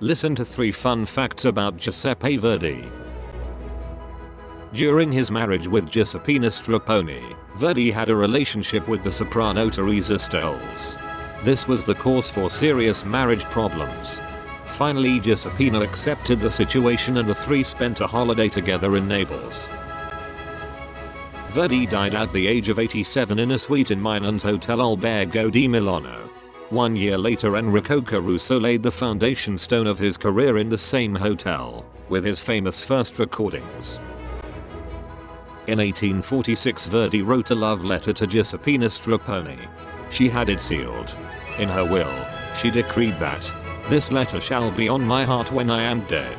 Listen to 3 fun facts about Giuseppe Verdi. During his marriage with Giuseppina Strepponi, Verdi had a relationship with the soprano Teresa Stolz. This was the cause for serious marriage problems. Finally Giuseppina accepted the situation and the three spent a holiday together in Naples. Verdi died at the age of 87 in a suite in Milan's Hotel Albergo di Milano. One year later Enrico Caruso laid the foundation stone of his career in the same hotel, with his famous first recordings. In 1846 Verdi wrote a love letter to Giuseppina Strepponi. She had it sealed. In her will, she decreed that, this letter shall be on my heart when I am dead.